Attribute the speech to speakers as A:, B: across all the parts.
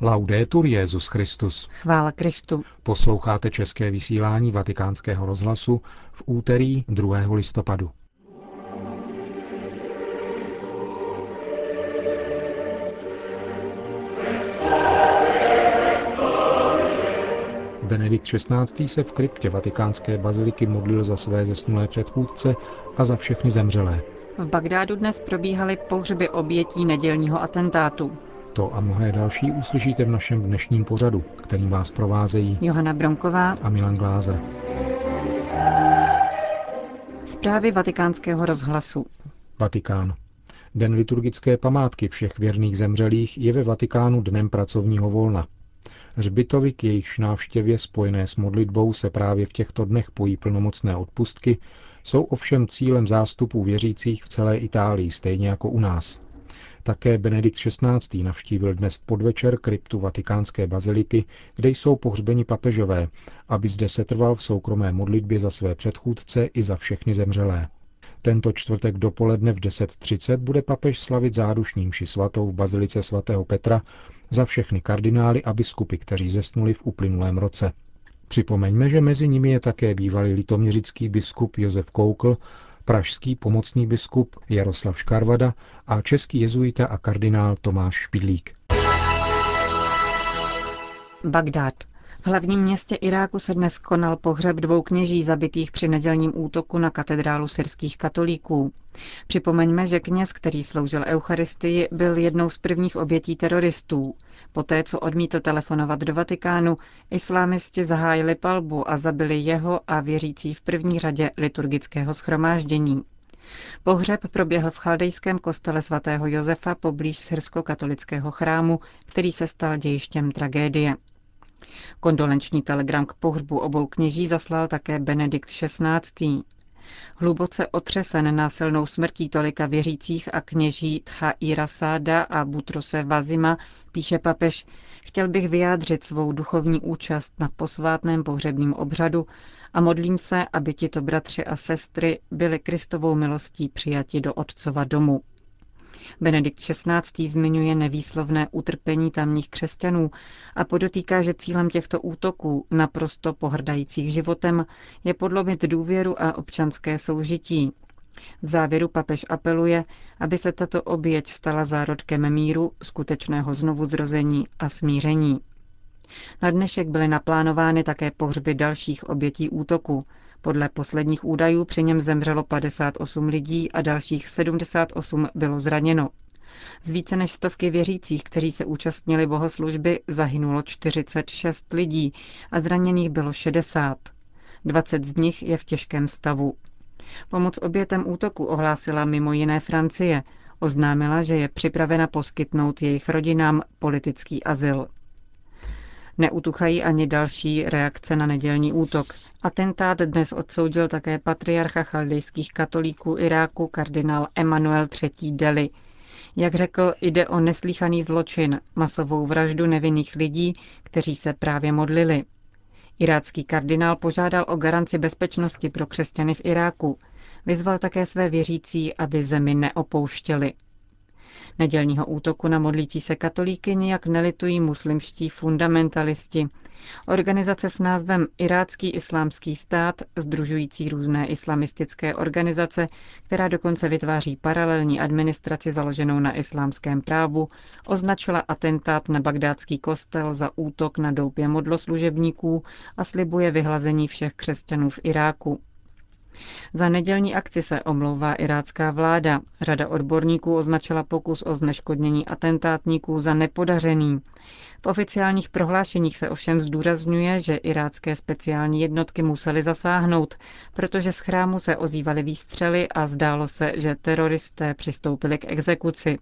A: Laudetur Jezus Christus.
B: Chvála Kristu.
A: Posloucháte české vysílání Vatikánského rozhlasu v úterý 2. listopadu. Benedikt XVI. se v kryptě vatikánské baziliky modlil za své zesnulé předchůdce a za všechny zemřelé.
B: V Bagdádu dnes probíhaly pohřby obětí nedělního atentátu.
A: To a mnohé další uslyšíte v našem dnešním pořadu, kterým vás provázejí
B: Johana Bronková
A: a Milan Glázer.
B: Zprávy vatikánského rozhlasu.
A: Vatikán. Den liturgické památky všech věrných zemřelých je ve Vatikánu dnem pracovního volna. Hřbitovy k jejichž návštěvě spojené s modlitbou se právě v těchto dnech pojí plnomocné odpustky, jsou ovšem cílem zástupů věřících v celé Itálii, stejně jako u nás. Také Benedikt XVI. navštívil dnes v podvečer kryptu vatikánské baziliky, kde jsou pohřbeni papežové, aby zde setrval v soukromé modlitbě za své předchůdce i za všechny zemřelé. Tento čtvrtek dopoledne v 10.30 bude papež slavit zádušní mši svatou v bazilice svatého Petra za všechny kardinály a biskupy, kteří zesnuli v uplynulém roce. Připomeňme, že mezi nimi je také bývalý litoměřický biskup Josef Koukl, pražský pomocný biskup Jaroslav Škarvada a český jezuita a kardinál Tomáš Špidlík.
B: Bagdád. V hlavním městě Iráku se dnes konal pohřeb dvou kněží zabitých při nedělním útoku na katedrálu syrských katolíků. Připomeňme, že kněz, který sloužil Eucharistii, byl jednou z prvních obětí teroristů. Poté, co odmítl telefonovat do Vatikánu, islámisti zahájili palbu a zabili jeho a věřící v první řadě liturgického schromáždění. Pohřeb proběhl v chaldejském kostele svatého Josefa poblíž syrsko-katolického chrámu, který se stal dějištěm tragédie. Kondolenční telegram k pohřbu obou kněží zaslal také Benedikt XVI. Hluboce otřesen násilnou smrtí tolika věřících a kněží Tcha Irasáda a Butrose Vazima, píše papež, chtěl bych vyjádřit svou duchovní účast na posvátném pohřebním obřadu a modlím se, aby tito bratři a sestry byli Kristovou milostí přijati do Otcova domu. Benedikt XVI. zmiňuje nevýslovné utrpení tamních křesťanů a podotýká, že cílem těchto útoků, naprosto pohrdajících životem, je podlomit důvěru a občanské soužití. V závěru papež apeluje, aby se tato oběť stala zárodkem míru, skutečného znovuzrození a smíření. Na dnešek byly naplánovány také pohřby dalších obětí útoku, podle posledních údajů při něm zemřelo 58 lidí a dalších 78 bylo zraněno. Z více než stovky věřících, kteří se účastnili bohoslužby, zahynulo 46 lidí a zraněných bylo 60. 20 z nich je v těžkém stavu. Pomoc obětem útoku ohlásila mimo jiné Francie. Oznámila, že je připravena poskytnout jejich rodinám politický azyl. Neutuchají ani další reakce na nedělní útok. Atentát dnes odsoudil také patriarcha chaldejských katolíků Iráku kardinál Emanuel III. Deli. Jak řekl, jde o neslíchaný zločin, masovou vraždu nevinných lidí, kteří se právě modlili. Irácký kardinál požádal o garanci bezpečnosti pro křesťany v Iráku. Vyzval také své věřící, aby zemi neopouštěli. Nedělního útoku na modlící se katolíky nijak nelitují muslimští fundamentalisti. Organizace s názvem Irácký islámský stát, združující různé islamistické organizace, která dokonce vytváří paralelní administraci založenou na islámském právu, označila atentát na bagdátský kostel za útok na doupě modloslužebníků a slibuje vyhlazení všech křesťanů v Iráku. Za nedělní akci se omlouvá irácká vláda. Řada odborníků označila pokus o zneškodnění atentátníků za nepodařený. V oficiálních prohlášeních se ovšem zdůrazňuje, že irácké speciální jednotky musely zasáhnout, protože z chrámu se ozývaly výstřely a zdálo se, že teroristé přistoupili k exekuci.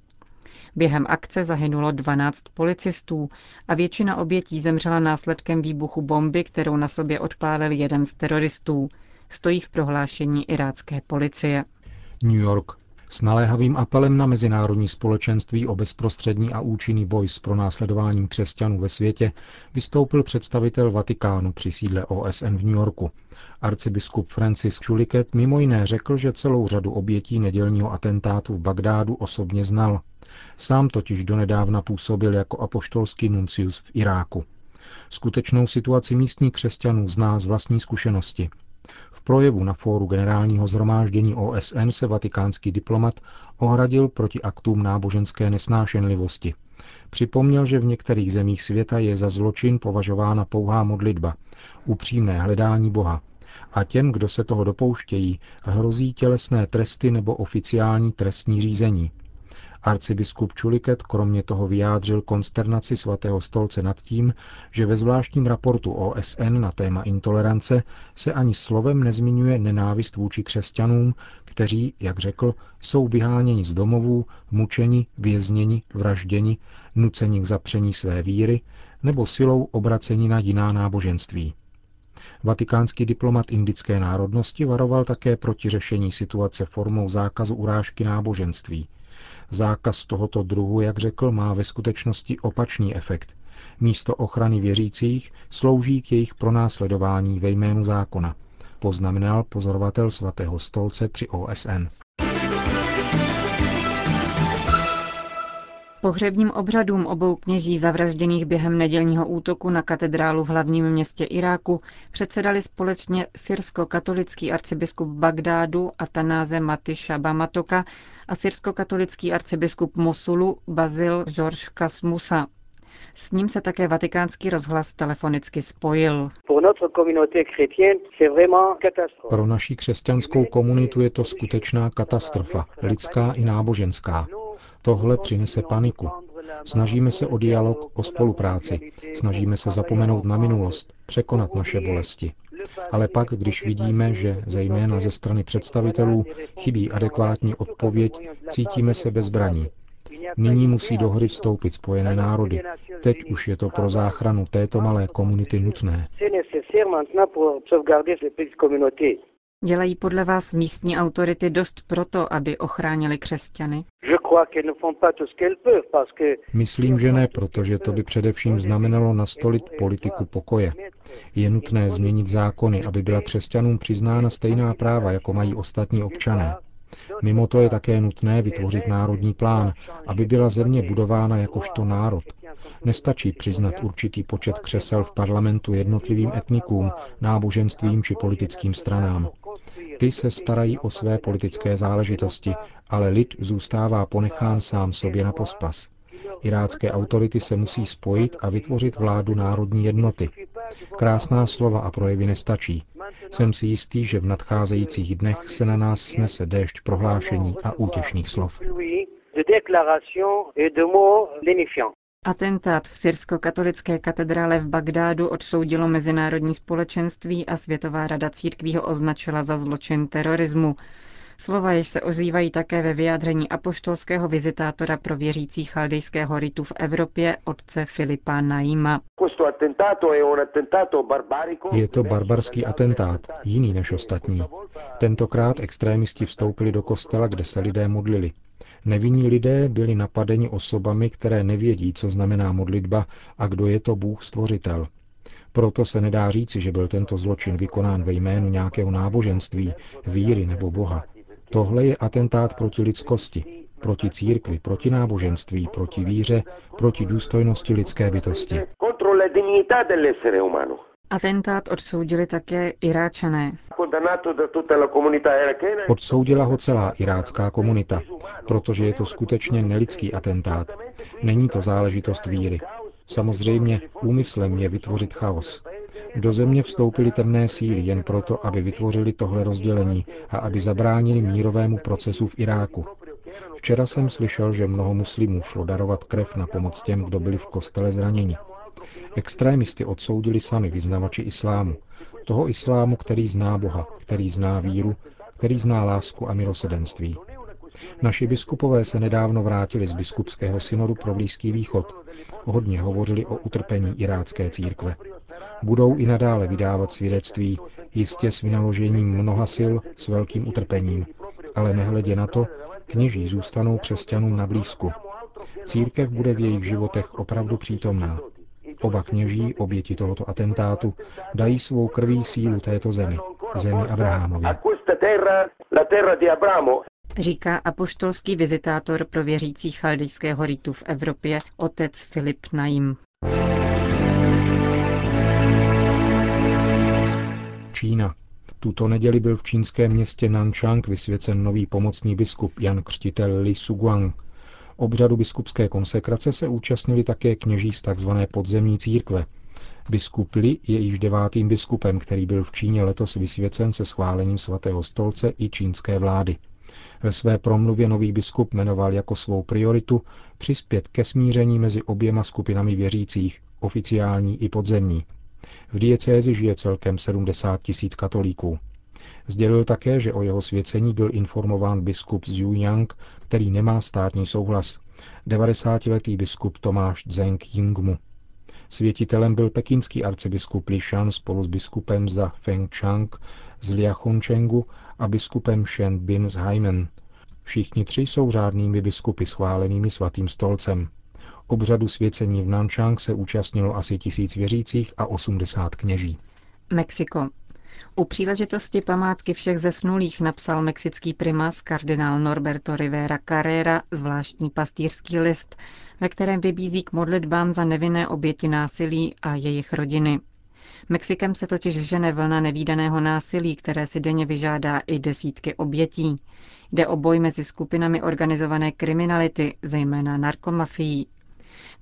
B: Během akce zahynulo 12 policistů a většina obětí zemřela následkem výbuchu bomby, kterou na sobě odpálil jeden z teroristů stojí v prohlášení irácké policie.
A: New York. S naléhavým apelem na mezinárodní společenství o bezprostřední a účinný boj s pronásledováním křesťanů ve světě vystoupil představitel Vatikánu při sídle OSN v New Yorku. Arcibiskup Francis Chuliket mimo jiné řekl, že celou řadu obětí nedělního atentátu v Bagdádu osobně znal. Sám totiž donedávna působil jako apoštolský nuncius v Iráku. Skutečnou situaci místních křesťanů zná z vlastní zkušenosti. V projevu na fóru generálního zhromáždění OSN se vatikánský diplomat ohradil proti aktům náboženské nesnášenlivosti. Připomněl, že v některých zemích světa je za zločin považována pouhá modlitba, upřímné hledání Boha. A těm, kdo se toho dopouštějí, hrozí tělesné tresty nebo oficiální trestní řízení. Arcibiskup Čuliket kromě toho vyjádřil konsternaci svatého stolce nad tím, že ve zvláštním raportu OSN na téma intolerance se ani slovem nezmiňuje nenávist vůči křesťanům, kteří, jak řekl, jsou vyháněni z domovů, mučeni, vězněni, vražděni, nuceni k zapření své víry nebo silou obraceni na jiná náboženství. Vatikánský diplomat indické národnosti varoval také proti řešení situace formou zákazu urážky náboženství. Zákaz tohoto druhu, jak řekl, má ve skutečnosti opačný efekt. Místo ochrany věřících slouží k jejich pronásledování ve jménu zákona, poznamenal pozorovatel svatého stolce při OSN.
B: Pohřebním obřadům obou kněží zavražděných během nedělního útoku na katedrálu v hlavním městě Iráku předsedali společně syrsko-katolický arcibiskup Bagdádu Atanáze Matisha Bamatoka a syrsko-katolický arcibiskup Mosulu Bazil George Kasmusa. S ním se také vatikánský rozhlas telefonicky spojil.
A: Pro naši křesťanskou komunitu je to skutečná katastrofa, lidská i náboženská. Tohle přinese paniku. Snažíme se o dialog, o spolupráci. Snažíme se zapomenout na minulost, překonat naše bolesti. Ale pak, když vidíme, že zejména ze strany představitelů chybí adekvátní odpověď, cítíme se bezbraní. Nyní musí do hry vstoupit spojené národy. Teď už je to pro záchranu této malé komunity nutné.
B: Dělají podle vás místní autority dost proto, aby ochránili křesťany?
A: Myslím, že ne, protože to by především znamenalo nastolit politiku pokoje. Je nutné změnit zákony, aby byla křesťanům přiznána stejná práva, jako mají ostatní občané. Mimo to je také nutné vytvořit národní plán, aby byla země budována jakožto národ. Nestačí přiznat určitý počet křesel v parlamentu jednotlivým etnikům, náboženstvím či politickým stranám. Ty se starají o své politické záležitosti, ale lid zůstává ponechán sám sobě na pospas. Irácké autority se musí spojit a vytvořit vládu národní jednoty. Krásná slova a projevy nestačí. Jsem si jistý, že v nadcházejících dnech se na nás snese déšť prohlášení a útěšných slov.
B: Atentát v syrsko-katolické katedrále v Bagdádu odsoudilo mezinárodní společenství a Světová rada církví ho označila za zločin terorismu. Slova, jež se ozývají také ve vyjádření apoštolského vizitátora pro věřící chaldejského ritu v Evropě, otce Filipa Naima.
A: Je to barbarský atentát, jiný než ostatní. Tentokrát extrémisti vstoupili do kostela, kde se lidé modlili. Nevinní lidé byli napadeni osobami, které nevědí, co znamená modlitba a kdo je to Bůh stvořitel. Proto se nedá říci, že byl tento zločin vykonán ve jménu nějakého náboženství, víry nebo Boha. Tohle je atentát proti lidskosti, proti církvi, proti náboženství, proti víře, proti důstojnosti lidské bytosti.
B: Atentát odsoudili také Iráčané.
A: Odsoudila ho celá irácká komunita, protože je to skutečně nelidský atentát. Není to záležitost víry. Samozřejmě úmyslem je vytvořit chaos. Do země vstoupily temné síly jen proto, aby vytvořili tohle rozdělení a aby zabránili mírovému procesu v Iráku. Včera jsem slyšel, že mnoho muslimů šlo darovat krev na pomoc těm, kdo byli v kostele zraněni. Extrémisty odsoudili sami vyznavači islámu. Toho islámu, který zná Boha, který zná víru, který zná lásku a milosedenství. Naši biskupové se nedávno vrátili z biskupského synodu pro Blízký východ. Hodně hovořili o utrpení irácké církve. Budou i nadále vydávat svědectví, jistě s vynaložením mnoha sil, s velkým utrpením. Ale nehledě na to, Kněží zůstanou křesťanům na blízku. Církev bude v jejich životech opravdu přítomná. Oba kněží, oběti tohoto atentátu, dají svou krví sílu této zemi, zemi Abrahamově.
B: Říká apoštolský vizitátor pro věřící chaldejského ritu v Evropě, otec Filip Naim.
A: Čína. Tuto neděli byl v čínském městě Nanchang vysvěcen nový pomocný biskup Jan Křtitel Li Suguang. Obřadu biskupské konsekrace se účastnili také kněží z tzv. podzemní církve. Biskup Li je již devátým biskupem, který byl v Číně letos vysvěcen se schválením svatého stolce i čínské vlády. Ve své promluvě nový biskup jmenoval jako svou prioritu přispět ke smíření mezi oběma skupinami věřících, oficiální i podzemní. V diecézi žije celkem 70 tisíc katolíků. Sdělil také, že o jeho svěcení byl informován biskup z Yunyang, který nemá státní souhlas. 90-letý biskup Tomáš Zeng Yingmu. Světitelem byl pekínský arcibiskup Li Shan spolu s biskupem za Feng Chang z Liachongchengu a biskupem Shen Bin z Haimen. Všichni tři jsou řádnými biskupy schválenými svatým stolcem. Obřadu svěcení v Nanchang se účastnilo asi tisíc věřících a 80 kněží.
B: Mexiko. U příležitosti památky všech zesnulých napsal mexický primas kardinál Norberto Rivera Carrera zvláštní pastýřský list, ve kterém vybízí k modlitbám za nevinné oběti násilí a jejich rodiny. Mexikem se totiž žene vlna nevýdaného násilí, které si denně vyžádá i desítky obětí. Jde o boj mezi skupinami organizované kriminality, zejména narkomafií.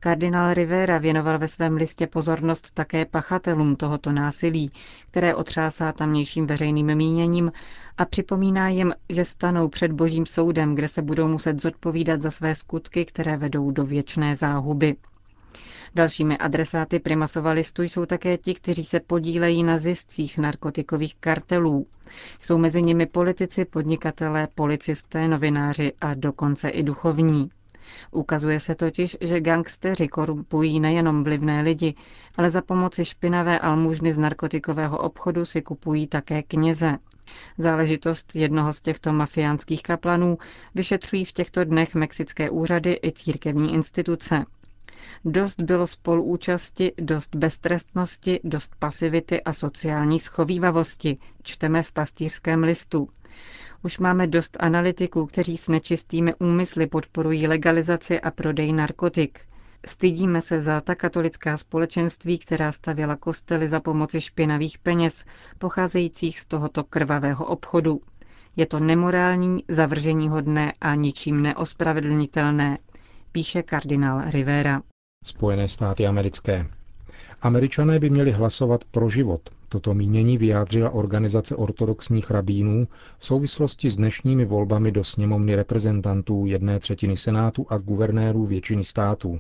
B: Kardinál Rivera věnoval ve svém listě pozornost také pachatelům tohoto násilí, které otřásá tamnějším veřejným míněním a připomíná jim, že stanou před božím soudem, kde se budou muset zodpovídat za své skutky, které vedou do věčné záhuby. Dalšími adresáty Primasova listu jsou také ti, kteří se podílejí na ziscích narkotikových kartelů. Jsou mezi nimi politici, podnikatelé, policisté, novináři a dokonce i duchovní. Ukazuje se totiž, že gangsteři korumpují nejenom vlivné lidi, ale za pomoci špinavé almužny z narkotikového obchodu si kupují také kněze. Záležitost jednoho z těchto mafiánských kaplanů vyšetřují v těchto dnech mexické úřady i církevní instituce. Dost bylo spoluúčasti, dost beztrestnosti, dost pasivity a sociální schovývavosti, čteme v pastýřském listu. Už máme dost analytiků, kteří s nečistými úmysly podporují legalizaci a prodej narkotik. Stydíme se za ta katolická společenství, která stavěla kostely za pomoci špinavých peněz, pocházejících z tohoto krvavého obchodu. Je to nemorální, zavržení hodné a ničím neospravedlnitelné, píše kardinál Rivera.
A: Spojené státy americké. Američané by měli hlasovat pro život. Toto mínění vyjádřila organizace ortodoxních rabínů v souvislosti s dnešními volbami do sněmovny reprezentantů jedné třetiny senátu a guvernérů většiny států.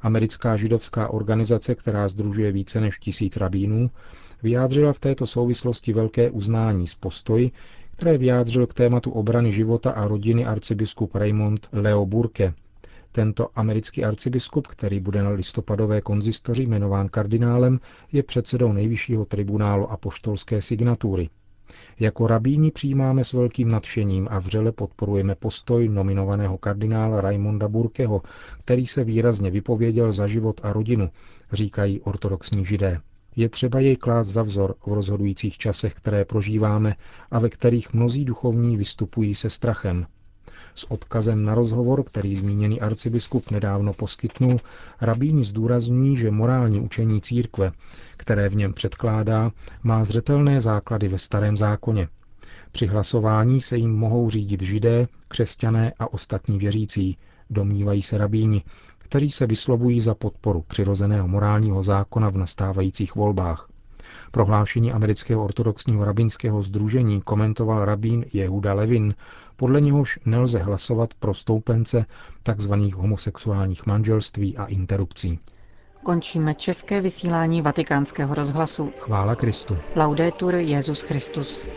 A: Americká židovská organizace, která združuje více než tisíc rabínů, vyjádřila v této souvislosti velké uznání z postoji, které vyjádřil k tématu obrany života a rodiny arcibiskup Raymond Leo Burke, tento americký arcibiskup, který bude na listopadové konzistoři jmenován kardinálem, je předsedou nejvyššího tribunálu apoštolské signatury. Jako rabíni přijímáme s velkým nadšením a vřele podporujeme postoj nominovaného kardinála Raimonda Burkeho, který se výrazně vypověděl za život a rodinu, říkají ortodoxní židé. Je třeba jej klást za vzor v rozhodujících časech, které prožíváme a ve kterých mnozí duchovní vystupují se strachem, s odkazem na rozhovor, který zmíněný arcibiskup nedávno poskytnul, rabíni zdůrazňují, že morální učení církve, které v něm předkládá, má zřetelné základy ve starém zákoně. Při hlasování se jim mohou řídit židé, křesťané a ostatní věřící, domnívají se rabíni, kteří se vyslovují za podporu přirozeného morálního zákona v nastávajících volbách. Prohlášení amerického ortodoxního rabinského združení komentoval rabín Jehuda Levin, podle něhož nelze hlasovat pro stoupence tzv. homosexuálních manželství a interrupcí.
B: Končíme české vysílání vatikánského rozhlasu.
A: Chvála Kristu.
B: Laudetur Jezus Christus.